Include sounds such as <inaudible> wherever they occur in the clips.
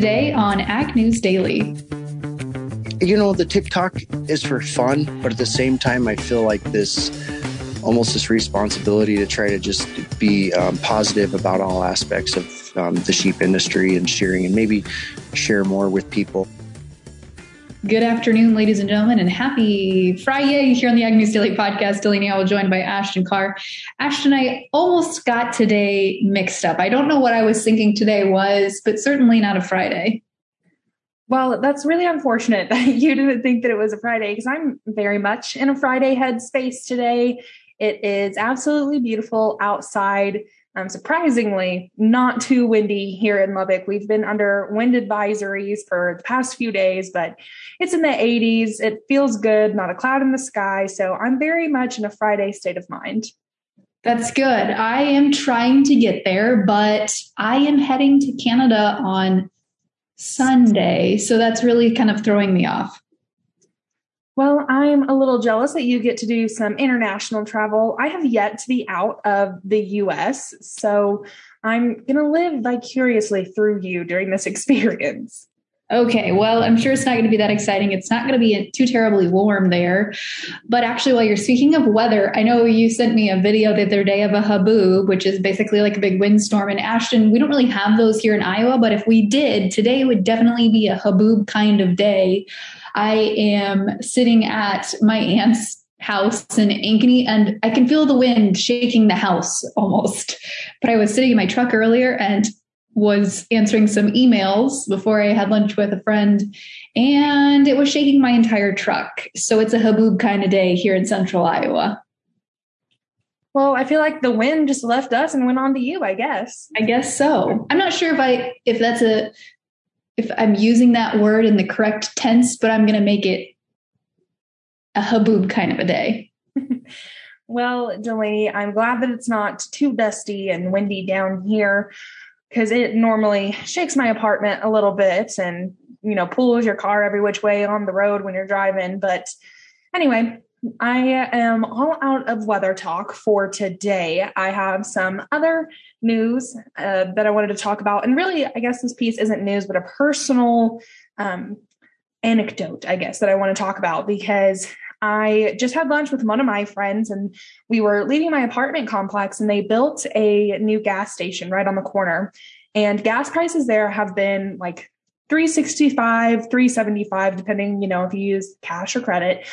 today on Ag News Daily. You know, the TikTok is for fun, but at the same time, I feel like this almost this responsibility to try to just be um, positive about all aspects of um, the sheep industry and shearing and maybe share more with people. Good afternoon, ladies and gentlemen, and happy Friday here on the Ag News Daily Podcast. Delaney Howell joined by Ashton Carr. Ashton, I almost got today mixed up. I don't know what I was thinking today was, but certainly not a Friday. Well, that's really unfortunate <laughs> that you didn't think that it was a Friday because I'm very much in a Friday headspace today. It is absolutely beautiful outside. Um, surprisingly, not too windy here in Lubbock. We've been under wind advisories for the past few days, but it's in the 80s. It feels good, not a cloud in the sky. So I'm very much in a Friday state of mind. That's good. I am trying to get there, but I am heading to Canada on Sunday. So that's really kind of throwing me off. Well, I'm a little jealous that you get to do some international travel. I have yet to be out of the US, so I'm going to live vicariously through you during this <laughs> experience. Okay, well, I'm sure it's not going to be that exciting. It's not going to be too terribly warm there. But actually, while you're speaking of weather, I know you sent me a video the other day of a haboob, which is basically like a big windstorm. in Ashton, we don't really have those here in Iowa, but if we did, today would definitely be a haboob kind of day. I am sitting at my aunt's house in Ankeny and I can feel the wind shaking the house almost. But I was sitting in my truck earlier and was answering some emails before I had lunch with a friend and it was shaking my entire truck. So it's a haboob kind of day here in central Iowa. Well, I feel like the wind just left us and went on to you, I guess. I guess so. I'm not sure if I if that's a if I'm using that word in the correct tense, but I'm going to make it a haboob kind of a day. <laughs> well, Delaney, I'm glad that it's not too dusty and windy down here because it normally shakes my apartment a little bit and, you know, pulls your car every which way on the road when you're driving. But anyway, I am all out of weather talk for today. I have some other news uh, that I wanted to talk about. And really, I guess this piece isn't news, but a personal um, anecdote, I guess, that I want to talk about because I just had lunch with one of my friends and we were leaving my apartment complex and they built a new gas station right on the corner. And gas prices there have been like 365, 375, depending, you know, if you use cash or credit.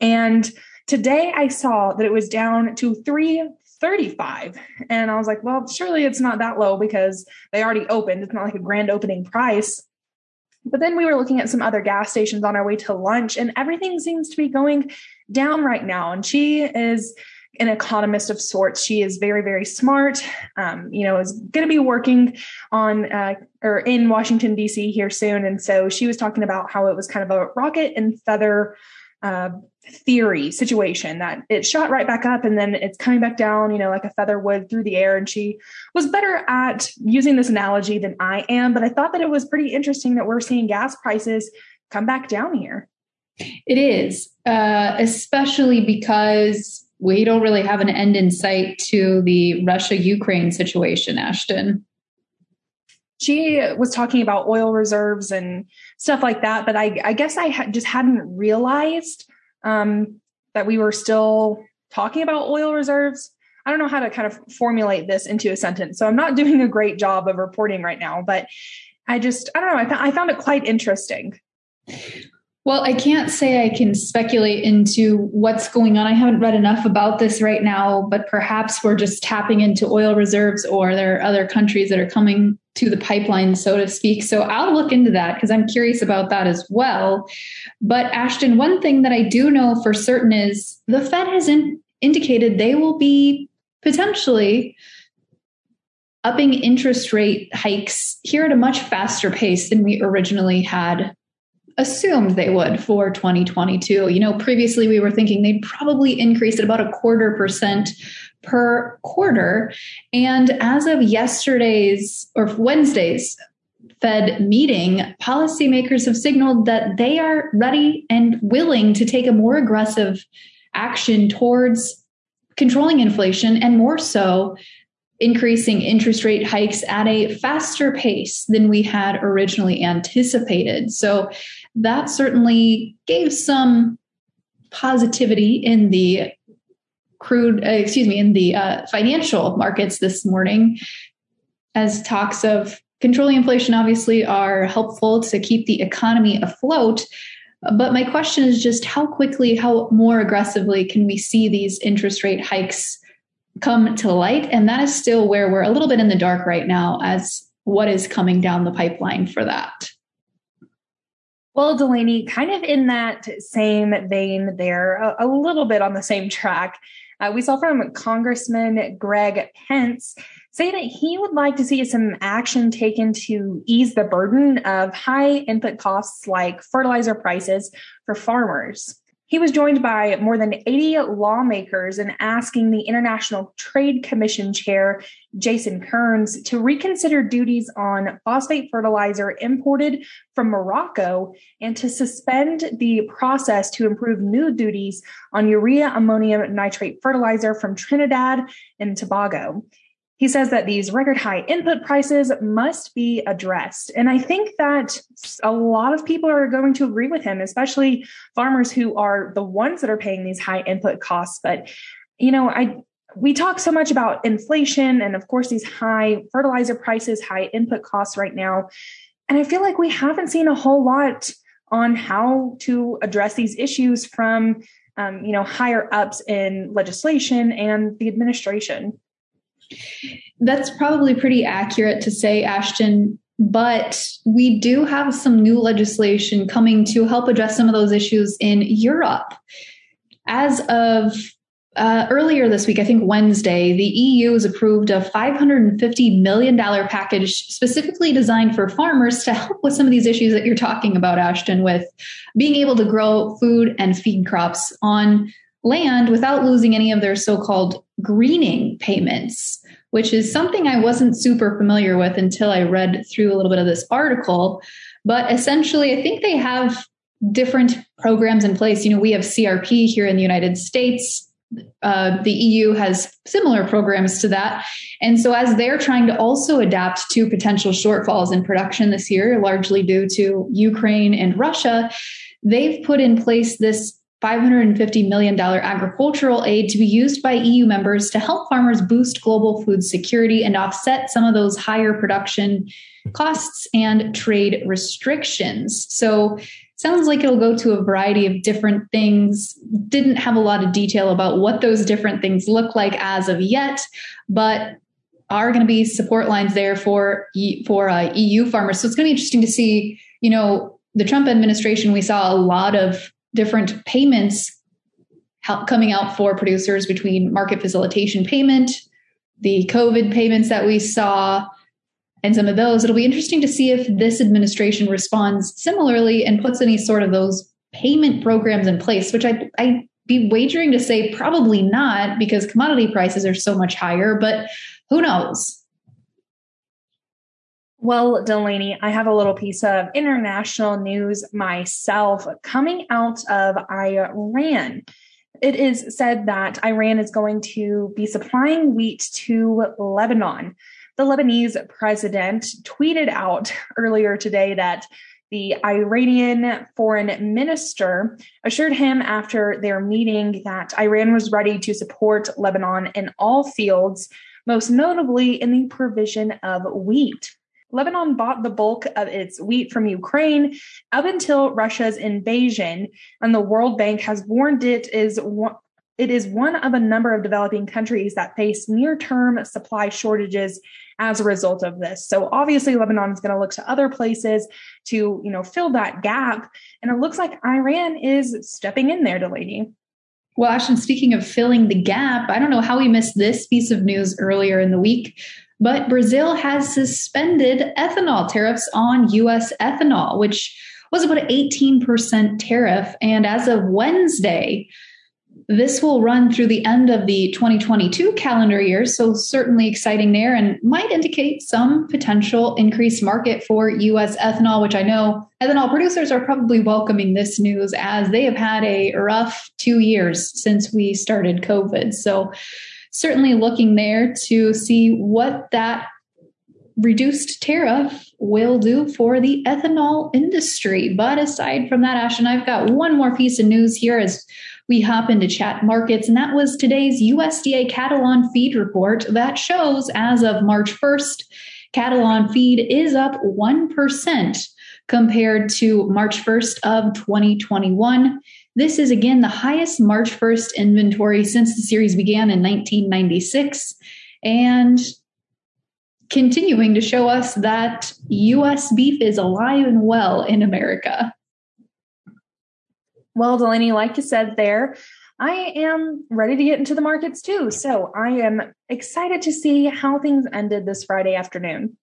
And today I saw that it was down to 335. And I was like, well, surely it's not that low because they already opened. It's not like a grand opening price. But then we were looking at some other gas stations on our way to lunch, and everything seems to be going down right now. And she is an economist of sorts. She is very, very smart. Um, you know, is going to be working on uh, or in Washington D.C. here soon, and so she was talking about how it was kind of a rocket and feather uh, theory situation that it shot right back up and then it's coming back down, you know, like a feather would through the air. And she was better at using this analogy than I am, but I thought that it was pretty interesting that we're seeing gas prices come back down here. It is, uh, especially because we don't really have an end in sight to the Russia Ukraine situation, Ashton she was talking about oil reserves and stuff like that but i, I guess i ha- just hadn't realized um, that we were still talking about oil reserves. I don't know how to kind of formulate this into a sentence. So I'm not <laughs> doing a great job of reporting right now, but I just, I don't know, I, th- I found it quite interesting. Well, I can't say I can speculate into what's going on. I haven't read enough about this right now, but perhaps we're just tapping into oil reserves or there are other countries that are coming to the pipeline, so to speak. So I'll look into that because I'm curious about that as well. But Ashton, one thing that I do know for certain is the Fed has in- indicated they will be potentially upping interest rate hikes here at a much faster pace than we originally had assumed they would for 2022. You know, previously we were thinking they'd probably increase at about a quarter percent per quarter. And as of yesterday's or Wednesday's Fed meeting, policymakers have signaled that they are ready and willing to take a more aggressive action towards controlling inflation and more so increasing interest rate hikes at a faster pace than we had originally anticipated. So that certainly gave some positivity in the crude, uh, excuse me, in the uh, financial markets this morning as talks of controlling inflation obviously are helpful to keep the economy afloat. But my question is just how quickly, how more aggressively can we see these interest rate hikes come to light? And that is still where we're a little bit in the dark right now as what is coming down the pipeline for that. Well, Delaney, kind of in that same vein there, a, a little bit on the same track. Uh, we saw from Congressman Greg Pence say that he would like to see some action taken to ease the burden of high input costs like fertilizer prices for farmers. He was joined by more than 80 lawmakers in asking the International Trade Commission chair, Jason Kern, to reconsider duties on phosphate fertilizer imported from Morocco and to suspend the process to improve new duties on urea ammonium nitrate fertilizer from Trinidad and Tobago. He says that these record high input prices must be addressed. And I think that a lot of people are going to agree with him, especially farmers who are the ones that are paying these high input costs. But, you know, I, we talk so much about inflation and of course these high fertilizer prices, high input costs right now. And I feel like we haven't seen a whole lot on how to address these issues from um, you know higher ups in legislation and the administration. That's probably pretty accurate to say, Ashton. But we do have some new legislation coming to help address some of those issues in Europe. As of uh, earlier this week, I think Wednesday, the EU has approved a $550 million package specifically designed for farmers to help with some of these issues that you're talking about, Ashton, with being able to grow food and feed crops on land without losing any of their so called greening payments, which is something I wasn't super familiar with until I read through a little bit of this article. But essentially, I think they have different programs in place. You know, we have CRP here in the United States. Uh, the EU has similar programs to that. And so, as they're trying to also adapt to potential shortfalls in production this year, largely due to Ukraine and Russia, they've put in place this $550 million agricultural aid to be used by EU members to help farmers boost global food security and offset some of those higher production costs and trade restrictions. So, sounds like it'll go to a variety of different things. Didn't have a lot of detail about what those different things look like as of yet, but are going to be support lines there for for uh, EU farmers. So it's going to be interesting to see, you know, the Trump administration. We saw a lot of different payments coming out for producers between market facilitation payment, the COVID payments that we saw, and some of those. It'll be interesting to see if this administration responds similarly and puts any sort of those payment programs in place, which I, I'd be wagering to say probably not because commodity prices are so much higher, but who knows? Well, Delaney, I have a little piece of international news myself coming out of Iran. It is said that Iran is going to be supplying wheat to Lebanon. The Lebanese president tweeted out <laughs> earlier today that the Iranian foreign minister assured him after their meeting that Iran was ready to support Lebanon in all fields, most notably in the provision of wheat. Lebanon bought the bulk of its wheat from Ukraine up until Russia's invasion, and the World Bank has warned it is one, it is one of a number of developing countries that face near-term supply shortages as a result of this. So obviously Lebanon is going to look to other places to, you know, fill that gap, and it looks like Iran is stepping in there, Delaney. Well, Ashton, speaking of filling the gap, I don't know how we missed this piece of news earlier in the week, but Brazil has suspended ethanol tariffs on US ethanol, which was about an 18% tariff. And as of Wednesday, this will run through the end of the 2022 calendar year. So, certainly exciting there and might indicate some potential increased market for US ethanol, which I know ethanol producers are probably welcoming this news as they have had a rough two years since we started COVID. So, certainly looking there to see what that reduced tariff will do for the ethanol industry. But aside from that, Ashton, I've got one more piece of news here as we hop into chat markets, and that was today's USDA cattle on feed report that shows as of March 1st, cattle on feed is up 1% compared to March 1st of 2021. This is again the highest March 1st inventory since the series began in 1996. And continuing to show us that US beef is alive and well in America. Well, Delaney, like you said there, I am ready to get into the markets too. So I am excited to see how things ended this Friday afternoon.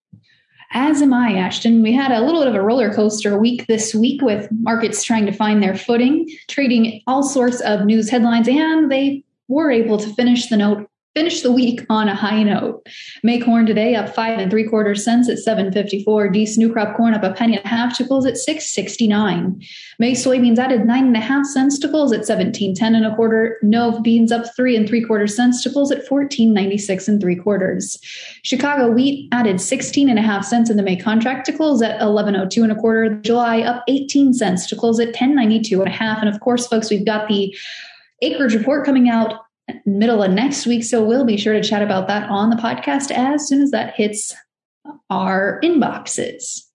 As am I, Ashton. We had a little bit of a roller coaster week this week with markets trying to find their footing, trading all sorts of news headlines, and they were able to finish the note Finish the week on a high note. May corn today up five and three quarter cents at 754. Dees new crop corn up a penny and a half to close at 669. May soybeans added nine and a half cents to close at 1710 and a quarter. Nove beans up three and three quarter cents to close at 1496 and three quarters. Chicago wheat added 16 and a half cents in the May contract to close at 1102 and a quarter. July up 18 cents to close at 1092 and a half. And of course, folks, we've got the acreage report coming out middle of next week. So we'll be sure to chat about that on the podcast as soon as that hits our inboxes.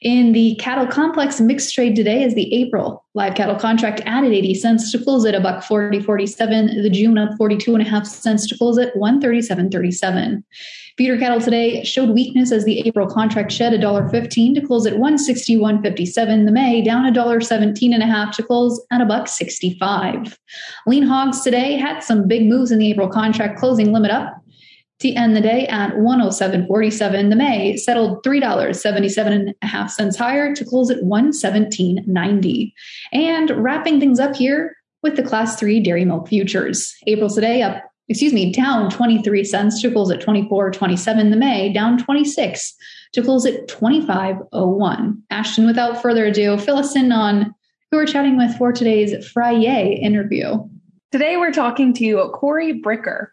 In the cattle complex mixed trade today is the April live cattle contract added 80 cents to close at a buck 40 47. The June up 42 and a half cents to close at 137.37. Feeder cattle today showed weakness as the April contract shed $1.15 to close at 161.57. The May down $1.17 and a half to close at a buck 65. Lean hogs today had some big moves in the April contract closing limit up to end the day at 107.47. The May settled $3.77 and a half higher to close at 117.90. And wrapping things up here with the class 3 dairy milk futures. April today up excuse me, down 23 cents to close at 24.27. The May down 26 to close at 25.01. Ashton, without further ado, fill us in on who we're chatting with for today's Friday interview. Today we're talking to Corey Bricker.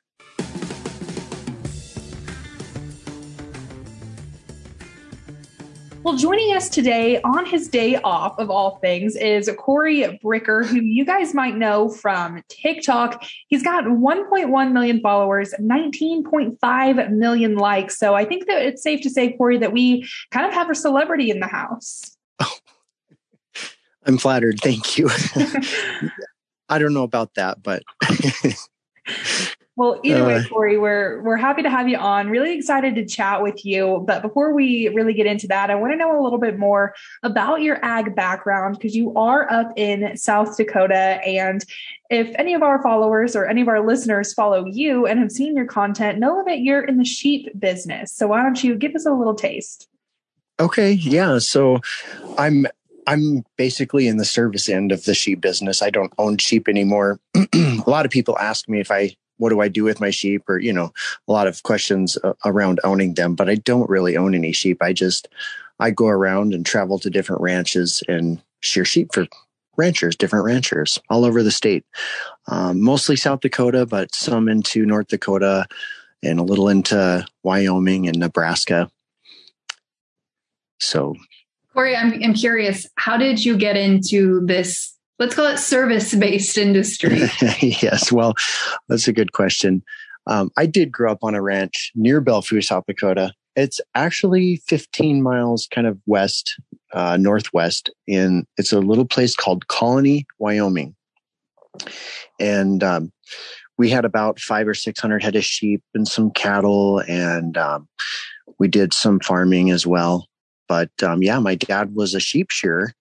Well, joining us today on his day off of all things is Corey Bricker, who you guys might know from TikTok. He's got 1.1 million followers, 19.5 million likes. So I think that it's safe to say, Corey, that we kind of have a celebrity in the house. Oh, I'm flattered. Thank you. <laughs> I don't know about that, but <laughs> Well, either way, uh, Corey, we're we're happy to have you on. Really excited to chat with you. But before we really get into that, I want to know a little bit more about your ag background because you are up in South Dakota. And if any of our followers or any of our listeners follow you and have seen your content, know that you're in the sheep business. So why don't you give us a little taste? Okay, yeah. So I'm I'm basically in the service end of the sheep business. I don't own sheep anymore. <clears throat> a lot of people ask me if I what do I do with my sheep or, you know, a lot of questions uh, around owning them, but I don't really own any sheep. I just, I go around and travel to different ranches and shear sheep for ranchers, different ranchers all over the state, um, mostly South Dakota, but some into North Dakota and a little into Wyoming and Nebraska. So, Corey, I'm, I'm curious, how did you get into this let's call it service based industry? <laughs> yes, well, that's a good question. Um, I did grow up on a ranch near Belle Fourche, South Dakota. It's actually 15 miles kind of west, uh, northwest in, it's a little place called Colony, Wyoming. And, um, we had about five or 600 head of sheep and some cattle and, um, we did some farming as well. But, um, yeah, my dad was a sheep shearer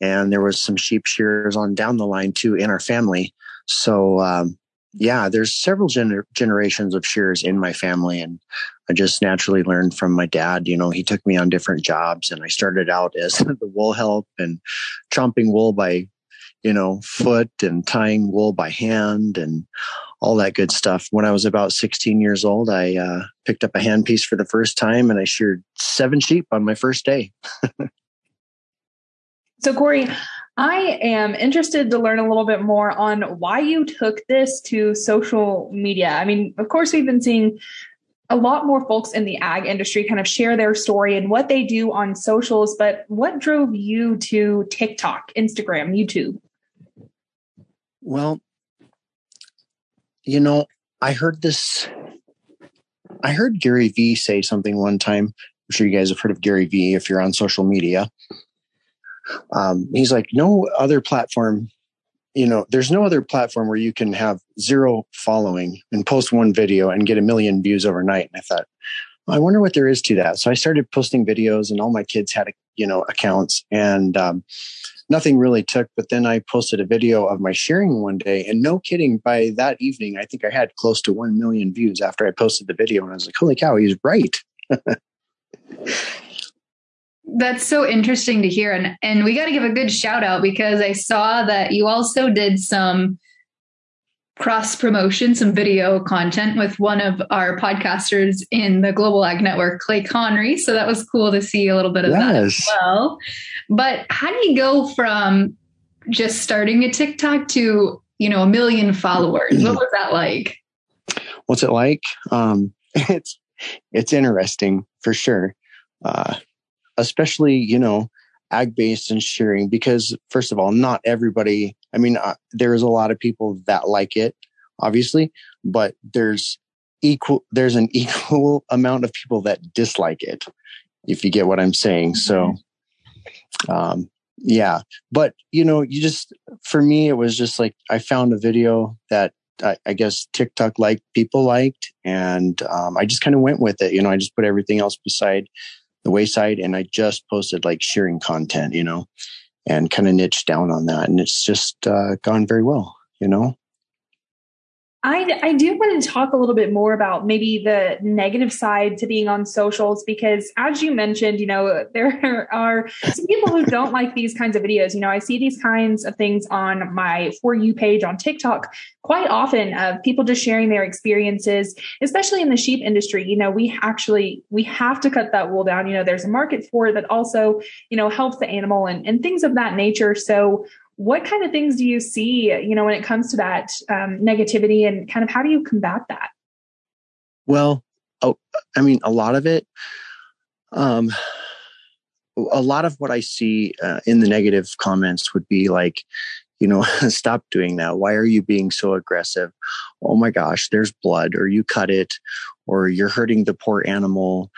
and there was some sheep shearers on down the line too in our family. So um, yeah, there's several gener- generations of shearers in my family, and I just naturally learned from my dad. You know, he took me on different jobs, and I started out as <laughs> the wool help and chomping wool by, you know, foot and tying wool by hand and all that good stuff. When I was about 16 years old, I uh, picked up a handpiece for the first time, and I sheared seven sheep on my first day. <laughs> So, Corey, I am interested to learn a little bit more on why you took this to social media. I mean, of course, we've been seeing a lot more folks in the ag industry kind of share their story and what they do on socials, but what drove you to TikTok, Instagram, YouTube? Well, you know, I heard this. I heard Gary Vee say something one time. I'm sure you guys have heard of Gary Vee if you're on social media. Um, he's like, no other platform, you know, there's no other platform where you can have zero following and post one video and get a million views overnight. And I thought, I wonder what there is to that. So I started posting videos, and all my kids had, you know, accounts, and um, nothing really took. But then I posted a video of my shearing one day, and no kidding, by that evening, I think I had close to one million views after I posted the video, and I was like, "Holy cow, he's right." <laughs> That's so interesting to hear. And and we got to give a good shout out because I saw that you also did some cross promotion, some video content with one of our podcasters in the Global Ag Network, Clay Conry. So that was cool to see a little bit of yes. that as well. But how do you go from just starting a TikTok to, you know, a million followers? what was that like? What's it like? Um, <laughs> it's it's interesting for sure. Uh, especially, you know, ag based and shearing because first of all, not everybody, I mean, uh, there's a lot of people that like it, obviously, but there's equal, there's an <laughs> equal amount of people that dislike it, if you get what I'm saying. So, mm-hmm. um, yeah, but you know, you just, for me, it was just like, I found a video that I, I guess TikTok liked, people liked, and um, I just kind of went with it. You know, I just put everything else beside the wayside and I just posted like shearing content, you know, and kind of niched down on that. And it's just uh, gone very well, you know. I, I do want to talk a little bit more about maybe the negative side to being on socials because as you mentioned, you know, <laughs> there are some people who don't like these kinds of videos. You know, I see these kinds of things on my For You page on TikTok quite often of people just sharing their experiences, especially in the sheep industry. You know, we actually, we have to cut that wool down. You know, there's a market for it that also, you know, helps the animal and, and things of that nature. So what kind of things do you see, you know, when it comes to that um, negativity and kind of how do you combat that? Well, oh, I mean, a lot of it, um, a lot of what I see uh, in the negative comments would be like, you know, <laughs> stop doing that. Why are you being so aggressive? Oh my gosh, there's blood, or you cut it, or you're hurting the poor animal.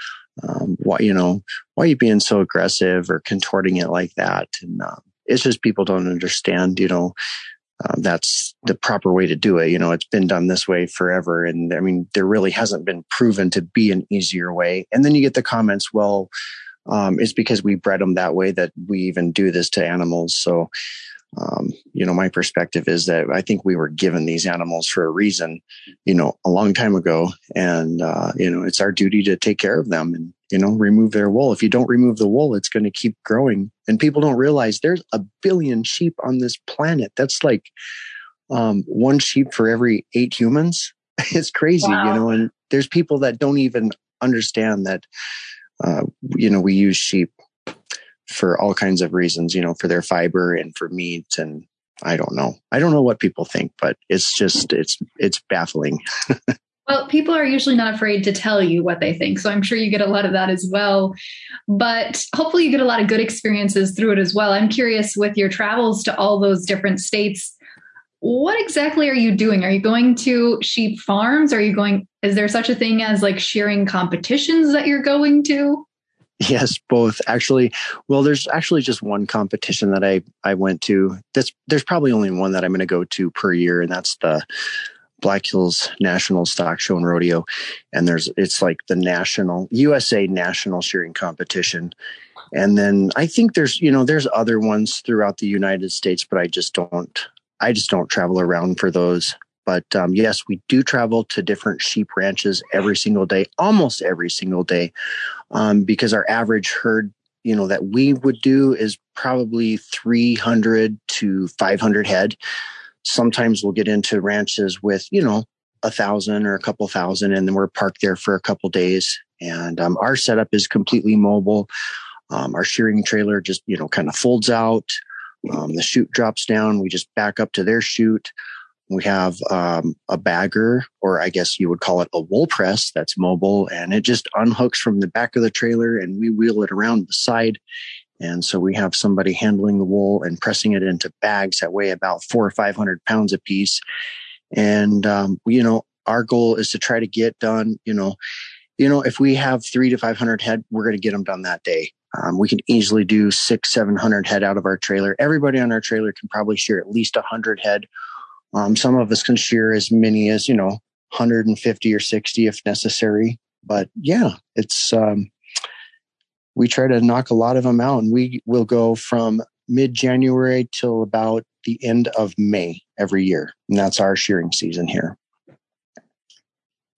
Um, why, you know, why are you being so aggressive or contorting it like that? And um, it's just people don't understand, you know, um, that's the proper way to do it. You know, it's been done this way forever. And I mean, there really hasn't been proven to be an easier way. And then you get the comments, well, um, it's because we bred them that way that we even do this to animals. So, um, you know, my perspective is that I think we were given these animals for a reason, you know, a long time ago. And, uh, you know, it's our duty to take care of them and, you know, remove their wool. If you don't remove the wool, it's going to keep growing. And people don't realize there's a billion sheep on this planet. That's like um, one sheep for every eight humans. <laughs> it's crazy, wow. you know, and there's people that don't even understand that, uh, you know, we use sheep for all kinds of reasons, you know, for their fiber and for meat and I don't know. I don't know what people think, but it's just it's it's baffling. <laughs> well, people are usually not afraid to tell you what they think. So I'm sure you get a lot of that as well. But hopefully you get a lot of good experiences through it as well. I'm curious with your travels to all those different states, what exactly are you doing? Are you going to sheep farms? Are you going is there such a thing as like shearing competitions that you're going to? Yes, both actually. Well, there's actually just one competition that I I went to. That's there's probably only one that I'm going to go to per year, and that's the Black Hills National Stock Show and Rodeo. And there's it's like the national USA National Shearing Competition. And then I think there's you know there's other ones throughout the United States, but I just don't I just don't travel around for those. But um, yes, we do travel to different sheep ranches every single day, almost every single day, um, because our average herd, you know, that we would do is probably 300 to 500 head. Sometimes we'll get into ranches with, you know, a thousand or a couple thousand, and then we're parked there for a couple days. And um, our setup is completely mobile. Um, our shearing trailer just, you know, kind of folds out. Um, the chute drops down. We just back up to their chute. We have um, a bagger, or I guess you would call it a wool press that's mobile, and it just unhooks from the back of the trailer and we wheel it around the side. And so we have somebody handling the wool and pressing it into bags that weigh about four or 500 pounds a piece. And, um, you know, our goal is to try to get done, you know, you know, if we have three to 500 head, we're going to get them done that day. Um, we can easily do six, 700 head out of our trailer. Everybody on our trailer can probably shear at least a 100 head. Um, some of us can shear as many as, you know, 150 or 60 if necessary. But yeah, it's, um, we try to knock a lot of them out and we will go from mid January till about the end of May every year. And that's our shearing season here.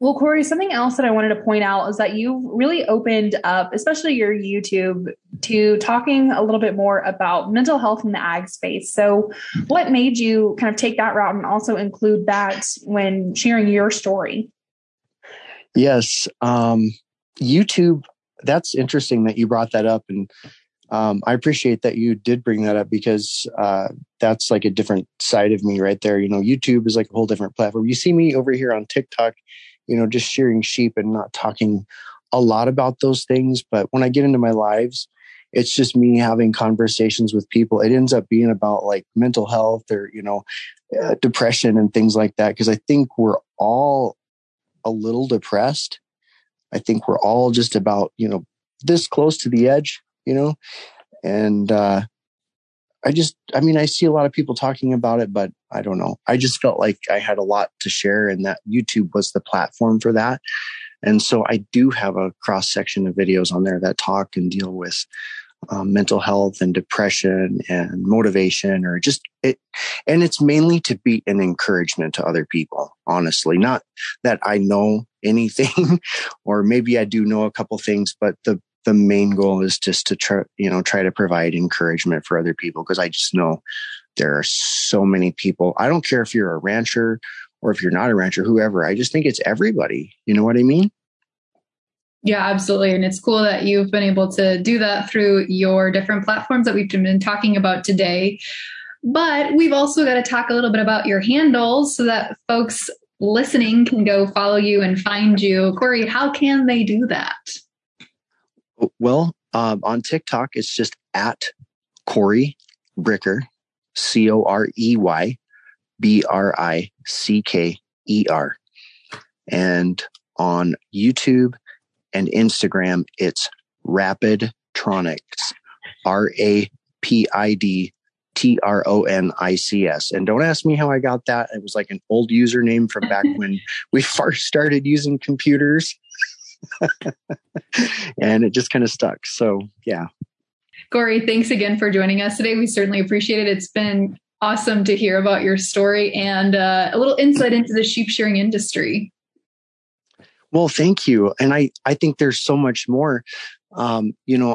Well, Corey, something else that I wanted to point out is that you've really opened up, especially your YouTube, to talking a little bit more about mental health in the ag space. So, what made you kind of take that route and also include that when sharing your story? Yes. Um, YouTube, that's interesting that you brought that up. And um, I appreciate that you did bring that up because uh, that's like a different side of me right there. You know, YouTube is like a whole different platform. You see me over here on TikTok you know, just shearing sheep and not talking a lot about those things. But when I get into my lives, it's just me having conversations with people. It ends up being about like mental health or, you know, uh, depression and things like that. Cause I think we're all a little depressed. I think we're all just about, you know, this close to the edge, you know, and, uh, I just, I mean, I see a lot of people talking about it, but I don't know. I just felt like I had a lot to share and that YouTube was the platform for that. And so I do have a cross section of videos on there that talk and deal with um, mental health and depression and motivation or just it. And it's mainly to be an encouragement to other people, honestly, not that I know <laughs> anything or maybe I do know a couple things, but the the main goal is just to try, you know, try to provide encouragement for other people because I just know there are so many people. I don't care if you're a rancher or if you're not a rancher, whoever. I just think it's everybody. You know what I mean? Yeah, absolutely. And it's cool that you've been able to do that through your different platforms that we've been talking about today. But we've also got to talk a little bit about your handles so that folks listening can go follow you and find you. Corey, how can they do that? Well, um, on TikTok, it's just at Corey Bricker, C O R E Y B R I C K E R. And on YouTube and Instagram, it's Rapidtronics, R A P I D T R O N I C S. And don't ask me how I got that. It was like an old username from back <laughs> when we first started using computers. <laughs> and it just kind of stuck. So, yeah. Corey, thanks again for joining us today. We certainly appreciate it. It's been awesome to hear about your story and uh, a little insight into the sheep shearing industry. Well, thank you. And I, I think there's so much more. Um, you know,